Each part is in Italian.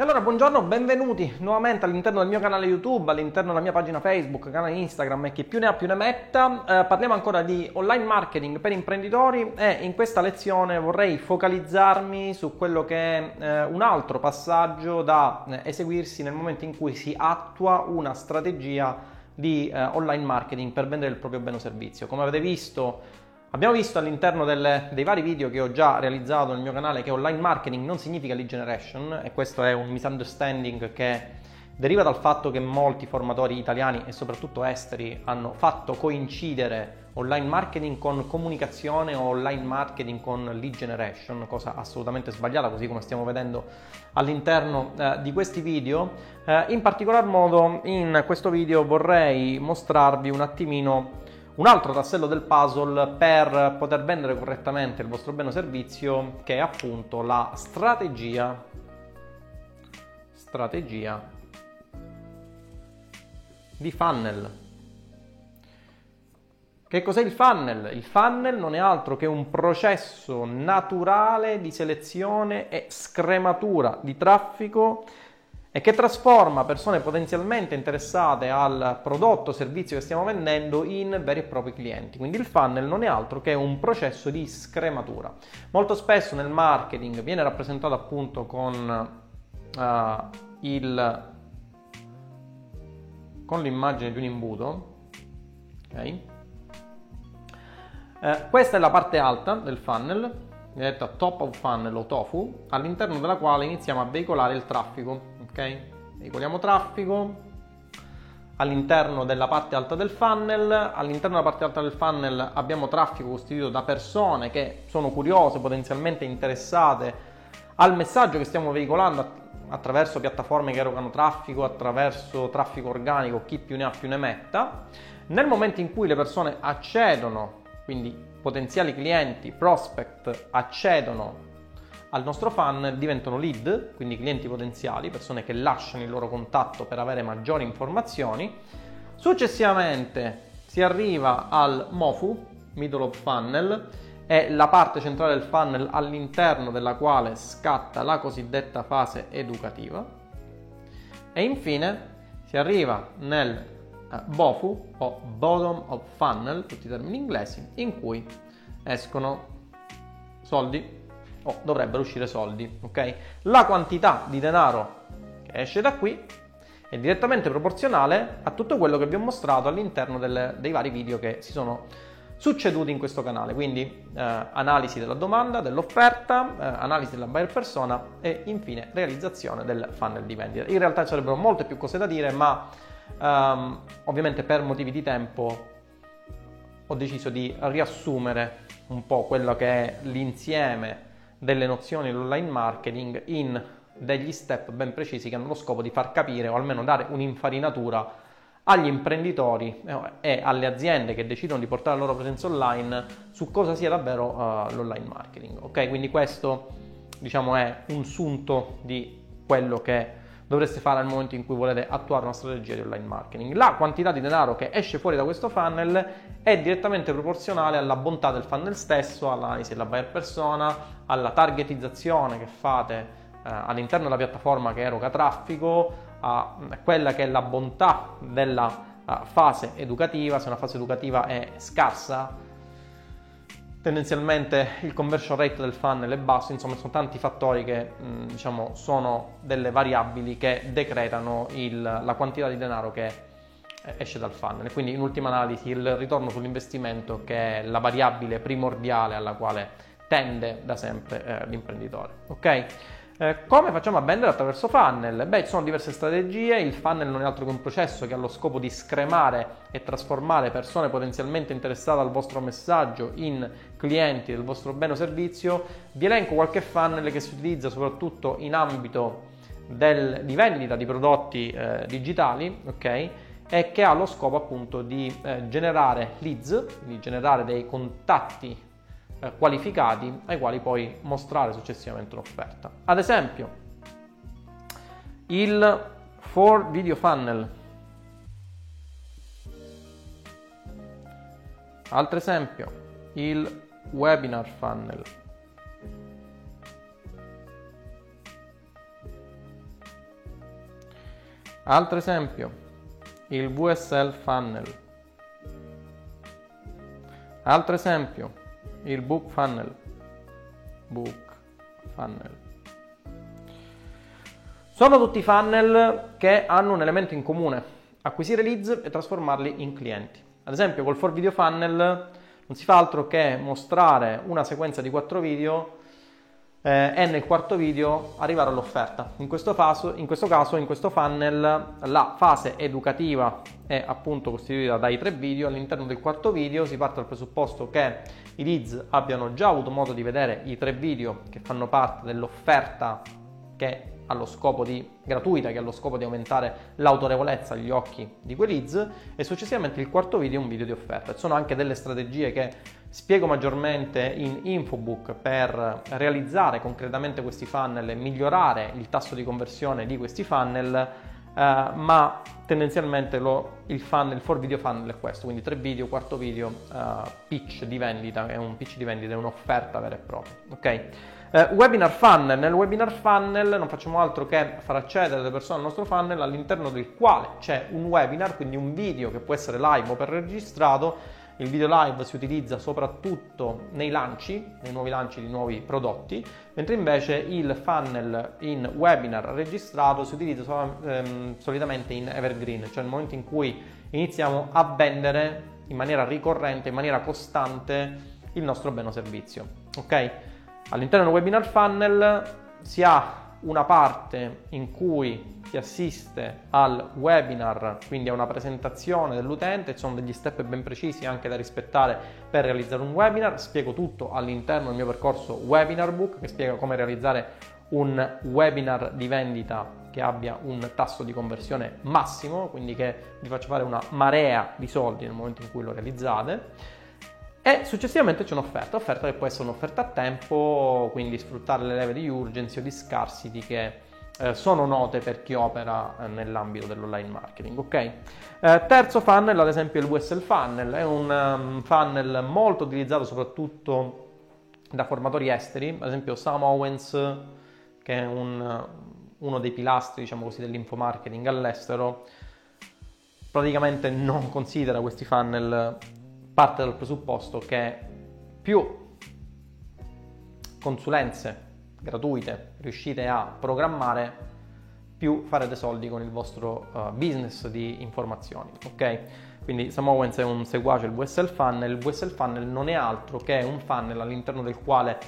E allora buongiorno, benvenuti nuovamente all'interno del mio canale YouTube, all'interno della mia pagina Facebook, canale Instagram e chi più ne ha più ne metta. Eh, parliamo ancora di online marketing per imprenditori e in questa lezione vorrei focalizzarmi su quello che è eh, un altro passaggio da eh, eseguirsi nel momento in cui si attua una strategia di eh, online marketing per vendere il proprio bene o servizio. Come avete visto Abbiamo visto all'interno delle, dei vari video che ho già realizzato nel mio canale che online marketing non significa lead generation e questo è un misunderstanding che deriva dal fatto che molti formatori italiani e soprattutto esteri hanno fatto coincidere online marketing con comunicazione o online marketing con lead generation, cosa assolutamente sbagliata, così come stiamo vedendo all'interno eh, di questi video. Eh, in particolar modo in questo video vorrei mostrarvi un attimino un altro tassello del puzzle per poter vendere correttamente il vostro bene o servizio che è appunto la strategia strategia di funnel. Che cos'è il funnel? Il funnel non è altro che un processo naturale di selezione e scrematura di traffico e che trasforma persone potenzialmente interessate al prodotto o servizio che stiamo vendendo in veri e propri clienti. Quindi il funnel non è altro che un processo di scrematura. Molto spesso nel marketing viene rappresentato appunto con, uh, il, con l'immagine di un imbuto. Okay. Uh, questa è la parte alta del funnel, detta top of funnel o tofu, all'interno della quale iniziamo a veicolare il traffico ok? Veicoliamo traffico all'interno della parte alta del funnel. All'interno della parte alta del funnel abbiamo traffico costituito da persone che sono curiose, potenzialmente interessate al messaggio che stiamo veicolando attraverso piattaforme che erogano traffico, attraverso traffico organico, chi più ne ha più ne metta. Nel momento in cui le persone accedono, quindi potenziali clienti, prospect, accedono al nostro funnel diventano lead, quindi clienti potenziali, persone che lasciano il loro contatto per avere maggiori informazioni. Successivamente si arriva al MOFU, middle of funnel, è la parte centrale del funnel all'interno della quale scatta la cosiddetta fase educativa. E infine si arriva nel uh, BOFU o bottom of funnel, tutti i termini inglesi, in cui escono soldi o dovrebbero uscire soldi, ok? La quantità di denaro che esce da qui è direttamente proporzionale a tutto quello che vi ho mostrato all'interno delle, dei vari video che si sono succeduti in questo canale, quindi eh, analisi della domanda, dell'offerta, eh, analisi della buyer persona e infine realizzazione del funnel di vendita. In realtà ci sarebbero molte più cose da dire, ma ehm, ovviamente per motivi di tempo ho deciso di riassumere un po' quello che è l'insieme delle nozioni dell'online marketing in degli step ben precisi che hanno lo scopo di far capire o almeno dare un'infarinatura agli imprenditori eh, e alle aziende che decidono di portare la loro presenza online su cosa sia davvero uh, l'online marketing. Ok, quindi questo diciamo è un sunto di quello che dovreste fare nel momento in cui volete attuare una strategia di online marketing. La quantità di denaro che esce fuori da questo funnel è direttamente proporzionale alla bontà del funnel stesso, all'analisi della buyer persona, alla targetizzazione che fate eh, all'interno della piattaforma che eroga traffico, a quella che è la bontà della uh, fase educativa, se una fase educativa è scarsa, tendenzialmente il conversion rate del funnel è basso, insomma sono tanti fattori che mh, diciamo, sono delle variabili che decretano il, la quantità di denaro che eh, esce dal funnel. Quindi in ultima analisi il ritorno sull'investimento che è la variabile primordiale alla quale tende da sempre eh, l'imprenditore. Ok? Eh, come facciamo a vendere attraverso funnel? Beh, ci sono diverse strategie, il funnel non è altro che un processo che ha lo scopo di scremare e trasformare persone potenzialmente interessate al vostro messaggio in clienti del vostro bene o servizio. Vi elenco qualche funnel che si utilizza soprattutto in ambito del, di vendita di prodotti eh, digitali, ok? E che ha lo scopo appunto di eh, generare leads, di generare dei contatti eh, qualificati ai quali poi mostrare successivamente un'offerta. Ad esempio, il for video funnel. Altro esempio, il webinar funnel. Altro esempio, il VSL funnel. Altro esempio, il book funnel. Book funnel. Sono tutti funnel che hanno un elemento in comune, acquisire leads e trasformarli in clienti. Ad esempio col for video funnel non si fa altro che mostrare una sequenza di quattro video eh, e nel quarto video arrivare all'offerta. In questo, caso, in questo caso, in questo funnel, la fase educativa è appunto costituita dai tre video. All'interno del quarto video si parte dal presupposto che i leads abbiano già avuto modo di vedere i tre video che fanno parte dell'offerta che allo scopo di gratuita che ha lo scopo di aumentare l'autorevolezza agli occhi di leads e successivamente il quarto video è un video di offerta. Sono anche delle strategie che spiego maggiormente in infobook per realizzare concretamente questi funnel e migliorare il tasso di conversione di questi funnel Uh, ma tendenzialmente lo, il funnel, il for video funnel è questo, quindi tre video, quarto video, uh, pitch di vendita, è un pitch di vendita, è un'offerta vera e propria, ok? Eh, webinar funnel, nel webinar funnel non facciamo altro che far accedere le persone al nostro funnel all'interno del quale c'è un webinar, quindi un video che può essere live o per registrato. Il video live si utilizza soprattutto nei lanci, nei nuovi lanci di nuovi prodotti, mentre invece il funnel in webinar registrato si utilizza sol- ehm, solitamente in evergreen, cioè nel momento in cui iniziamo a vendere in maniera ricorrente, in maniera costante il nostro bene o servizio. Ok? All'interno del webinar funnel si ha una parte in cui si assiste al webinar, quindi a una presentazione dell'utente, ci sono degli step ben precisi anche da rispettare per realizzare un webinar, spiego tutto all'interno del mio percorso Webinar Book che spiega come realizzare un webinar di vendita che abbia un tasso di conversione massimo, quindi che vi faccio fare una marea di soldi nel momento in cui lo realizzate e successivamente c'è un'offerta, offerta che può essere un'offerta a tempo, quindi sfruttare le leve di urgency o di scarsity che eh, sono note per chi opera eh, nell'ambito dell'online marketing. Okay? Eh, terzo funnel, ad esempio il WSL funnel, è un um, funnel molto utilizzato soprattutto da formatori esteri, ad esempio Sam Owens, che è un, uno dei pilastri diciamo così, dell'infomarketing all'estero, praticamente non considera questi funnel parte dal presupposto che più consulenze gratuite riuscite a programmare, più farete soldi con il vostro uh, business di informazioni, ok? Quindi Sam è un seguace del VSL Funnel, il VSL Funnel non è altro che un funnel all'interno del quale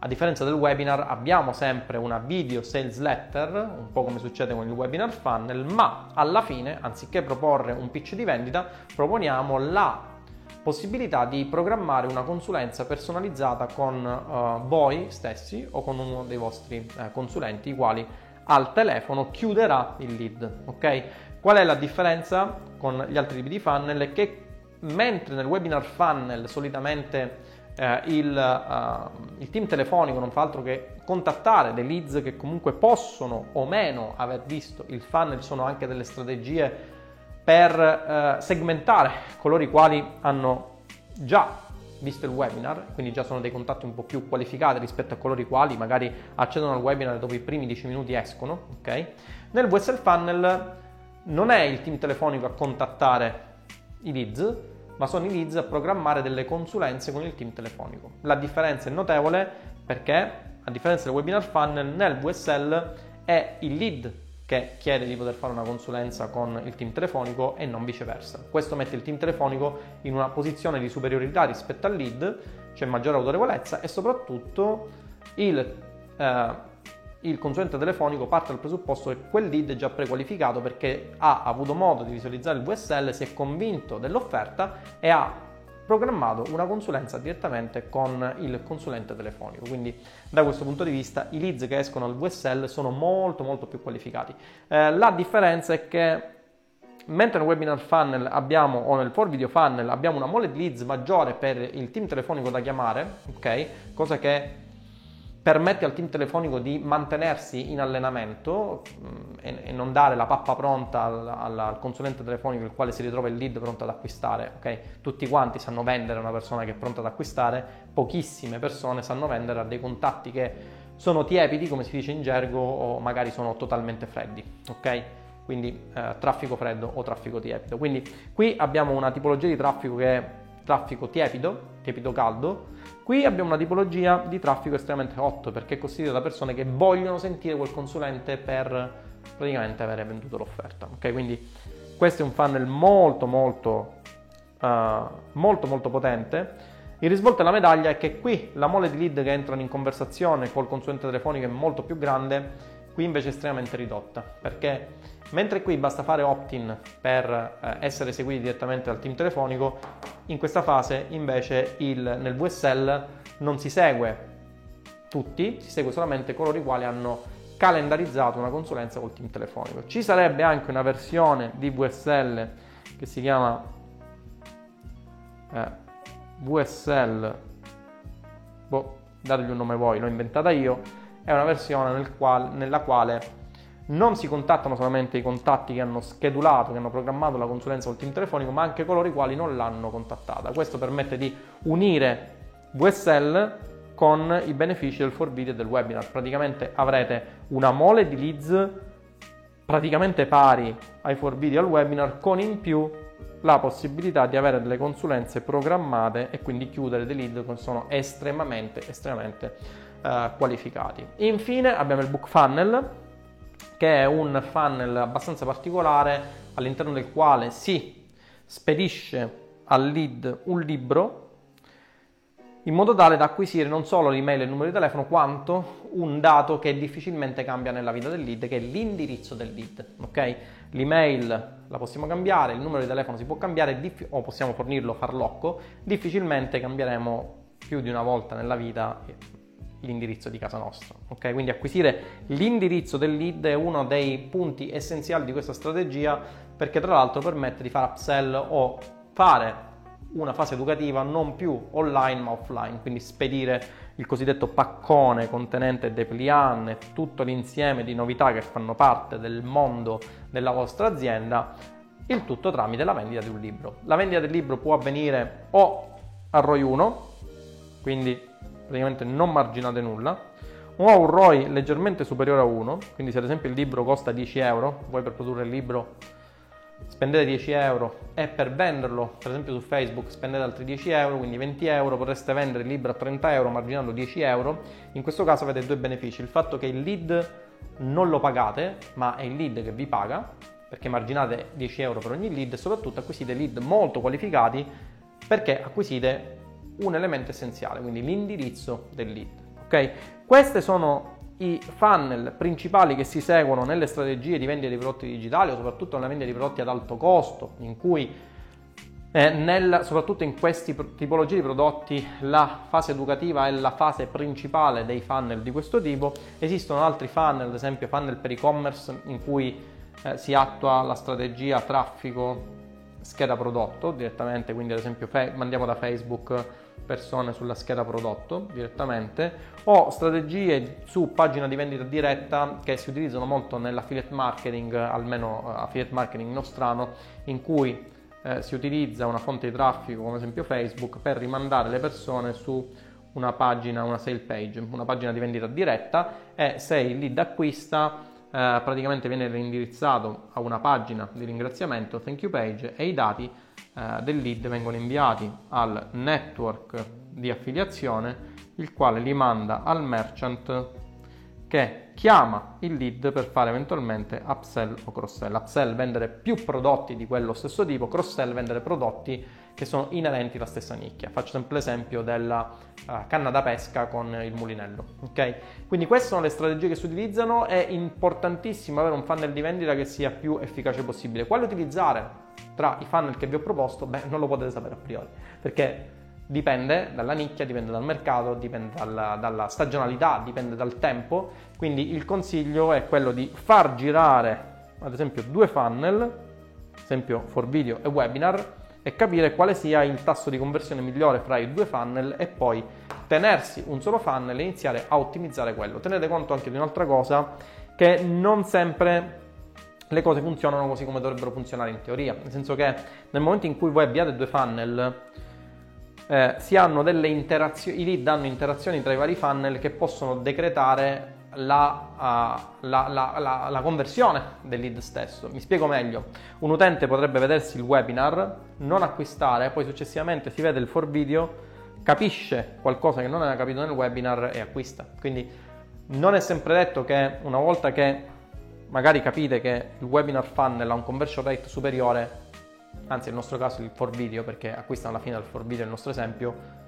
a differenza del webinar abbiamo sempre una video sales letter, un po' come succede con il webinar funnel, ma alla fine, anziché proporre un pitch di vendita, proponiamo la possibilità di programmare una consulenza personalizzata con uh, voi stessi o con uno dei vostri uh, consulenti, i quali al telefono chiuderà il lead. Ok? Qual è la differenza con gli altri tipi di funnel? È che mentre nel webinar funnel solitamente eh, il, uh, il, team telefonico non fa altro che contattare dei leads che comunque possono o meno aver visto il funnel, sono anche delle strategie per eh, segmentare coloro i quali hanno già visto il webinar, quindi già sono dei contatti un po' più qualificati rispetto a coloro i quali magari accedono al webinar dopo i primi 10 minuti escono, ok? Nel VSL Funnel non è il team telefonico a contattare i leads, ma sono i leads a programmare delle consulenze con il team telefonico. La differenza è notevole perché, a differenza del webinar funnel, nel VSL è il lead che chiede di poter fare una consulenza con il team telefonico e non viceversa. Questo mette il team telefonico in una posizione di superiorità rispetto al lead, c'è maggiore autorevolezza e soprattutto il, eh, il consulente telefonico parte dal presupposto che quel lead è già prequalificato perché ha avuto modo di visualizzare il VSL, si è convinto dell'offerta e ha programmato una consulenza direttamente con il consulente telefonico. Quindi da questo punto di vista i leads che escono al VSL sono molto molto più qualificati. Eh, la differenza è che mentre nel webinar funnel abbiamo o nel for video funnel abbiamo una mole di leads maggiore per il team telefonico da chiamare, ok? Cosa che permette al team telefonico di mantenersi in allenamento mm, e, e non dare la pappa pronta al, al, al, consulente telefonico il quale si ritrova il lead pronto ad acquistare. Okay? Tutti quanti sanno vendere a una persona che è pronta ad acquistare, pochissime persone sanno vendere a dei contatti che sono tiepidi, come si dice in gergo, o magari sono totalmente freddi. Okay? quindi eh, traffico freddo o traffico tiepido. Quindi qui abbiamo una tipologia di traffico che è traffico tiepido, tiepido caldo, qui abbiamo una tipologia di traffico estremamente hot perché è costituito da persone che vogliono sentire quel consulente per praticamente avere venduto l'offerta. Ok, quindi questo è un funnel molto molto uh, molto molto potente. Il risvolto della medaglia è che qui la mole di lead che entrano in conversazione col consulente telefonico è molto più grande, qui invece è estremamente ridotta, perché mentre qui basta fare opt-in per eh, essere seguiti direttamente dal team telefonico, in questa fase invece il, nel VSL non si segue tutti, si segue solamente coloro i quali hanno calendarizzato una consulenza col team telefonico. Ci sarebbe anche una versione di VSL che si chiama eh, VSL, boh, dategli un nome voi, l'ho inventata io, è una versione nel quale, nella quale non si contattano solamente i contatti che hanno schedulato, che hanno programmato la consulenza col team telefonico, ma anche coloro i quali non l'hanno contattata. Questo permette di unire VSL con i benefici del for e del webinar. Praticamente avrete una mole di leads praticamente pari ai for e al webinar con in più la possibilità di avere delle consulenze programmate e quindi chiudere dei lead che sono estremamente estremamente uh, qualificati. Infine abbiamo il book funnel che è un funnel abbastanza particolare all'interno del quale si spedisce al lead un libro in modo tale da acquisire non solo l'email e il numero di telefono, quanto un dato che difficilmente cambia nella vita del lead, che è l'indirizzo del lead. Ok? L'email la possiamo cambiare, il numero di telefono si può cambiare o possiamo fornirlo farlocco, difficilmente cambieremo più di una volta nella vita l'indirizzo di casa nostra. Ok? Quindi acquisire l'indirizzo del lead è uno dei punti essenziali di questa strategia perché tra l'altro permette di fare upsell o fare una fase educativa non più online ma offline, quindi spedire il cosiddetto paccone contenente dépliant e tutto l'insieme di novità che fanno parte del mondo della vostra azienda, il tutto tramite la vendita di un libro. La vendita del libro può avvenire o a ROI 1, quindi praticamente non marginate nulla, o un ROI leggermente superiore a 1, quindi se ad esempio il libro costa 10 euro, voi per produrre il libro spendete 10 euro e per venderlo, per esempio su Facebook, spendete altri 10 euro, quindi 20 euro, potreste vendere il libro a 30 euro marginando 10 euro. In questo caso avete due benefici, il fatto che il lead non lo pagate, ma è il lead che vi paga, perché marginate 10 euro per ogni lead e soprattutto acquisite lead molto qualificati perché acquisite un elemento essenziale, quindi l'indirizzo del lead. Ok? Queste sono i funnel principali che si seguono nelle strategie di vendita di prodotti digitali o soprattutto nella vendita di prodotti ad alto costo, in cui eh, nel, soprattutto in queste tipologie di prodotti la fase educativa è la fase principale dei funnel di questo tipo. Esistono altri funnel, ad esempio funnel per e-commerce in cui eh, si attua la strategia traffico scheda prodotto direttamente, quindi ad esempio fe- mandiamo da Facebook persone sulla scheda prodotto direttamente o strategie su pagina di vendita diretta che si utilizzano molto nell'affiliate marketing, almeno eh, affiliate marketing nostrano, in cui eh, si utilizza una fonte di traffico come esempio Facebook per rimandare le persone su una pagina, una sale page, una pagina di vendita diretta e se il lead acquista eh, praticamente viene reindirizzato a una pagina di ringraziamento, thank you page, e i dati eh, del lead vengono inviati al network di affiliazione, il quale li manda al merchant che chiama il lead per fare eventualmente upsell o cross-sell. Upsell vendere più prodotti di quello stesso tipo, cross-sell vendere prodotti che sono inerenti alla stessa nicchia. Faccio sempre l'esempio della uh, canna da pesca con il mulinello. Ok? Quindi queste sono le strategie che si utilizzano. È importantissimo avere un funnel di vendita che sia più efficace possibile. Quale utilizzare tra i funnel che vi ho proposto? Beh, non lo potete sapere a priori perché dipende dalla nicchia, dipende dal mercato, dipende dalla, dalla, stagionalità, dipende dal tempo. Quindi il consiglio è quello di far girare, ad esempio, due funnel, ad esempio for video e webinar, e capire quale sia il tasso di conversione migliore fra i due funnel e poi tenersi un solo funnel e iniziare a ottimizzare quello. Tenete conto anche di un'altra cosa, che non sempre le cose funzionano così come dovrebbero funzionare in teoria, nel senso che nel momento in cui voi abbiate due funnel, eh, si hanno delle interazioni, i lead hanno interazioni tra i vari funnel che possono decretare la, uh, la, la, la, conversione del lead stesso. Mi spiego meglio. Un utente potrebbe vedersi il webinar, non acquistare, poi successivamente si vede il for video, capisce qualcosa che non aveva capito nel webinar e acquista. Quindi non è sempre detto che una volta che magari capite che il webinar funnel ha un conversion rate superiore, anzi nel nostro caso il for video perché acquistano alla fine del for video il nostro esempio,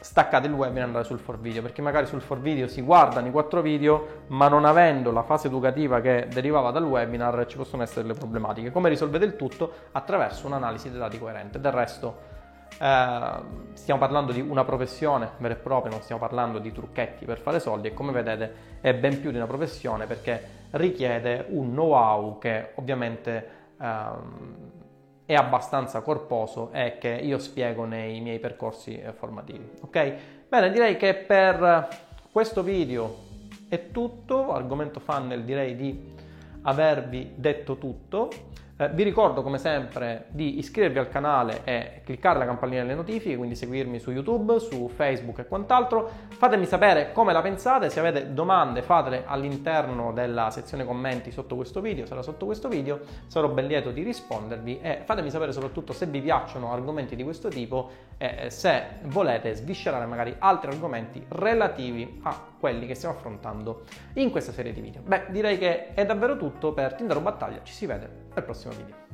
staccate il webinar e andate sul for video perché magari sul for video si guardano i quattro video ma non avendo la fase educativa che derivava dal webinar ci possono essere delle problematiche. Come risolvete il tutto? Attraverso un'analisi dei dati coerente. Del resto eh, stiamo parlando di una professione vera e propria non stiamo parlando di trucchetti per fare soldi e come vedete è ben più di una professione perché richiede un know-how che ovviamente ehm, è abbastanza corposo e che io spiego nei miei percorsi eh, formativi. Ok? Bene, direi che per questo video è tutto, argomento funnel direi di avervi detto tutto. Eh, vi ricordo come sempre di iscrivervi al canale e cliccare la campanella delle notifiche, quindi seguirmi su YouTube, su Facebook e quant'altro. Fatemi sapere come la pensate, se avete domande fatele all'interno della sezione commenti sotto questo video, sarà sotto questo video, sarò ben lieto di rispondervi. E fatemi sapere soprattutto se vi piacciono argomenti di questo tipo e se volete sviscerare magari altri argomenti relativi a quelli che stiamo affrontando in questa serie di video. Beh, direi che è davvero tutto per Tinder o Battaglia, ci si vede nel prossimo video.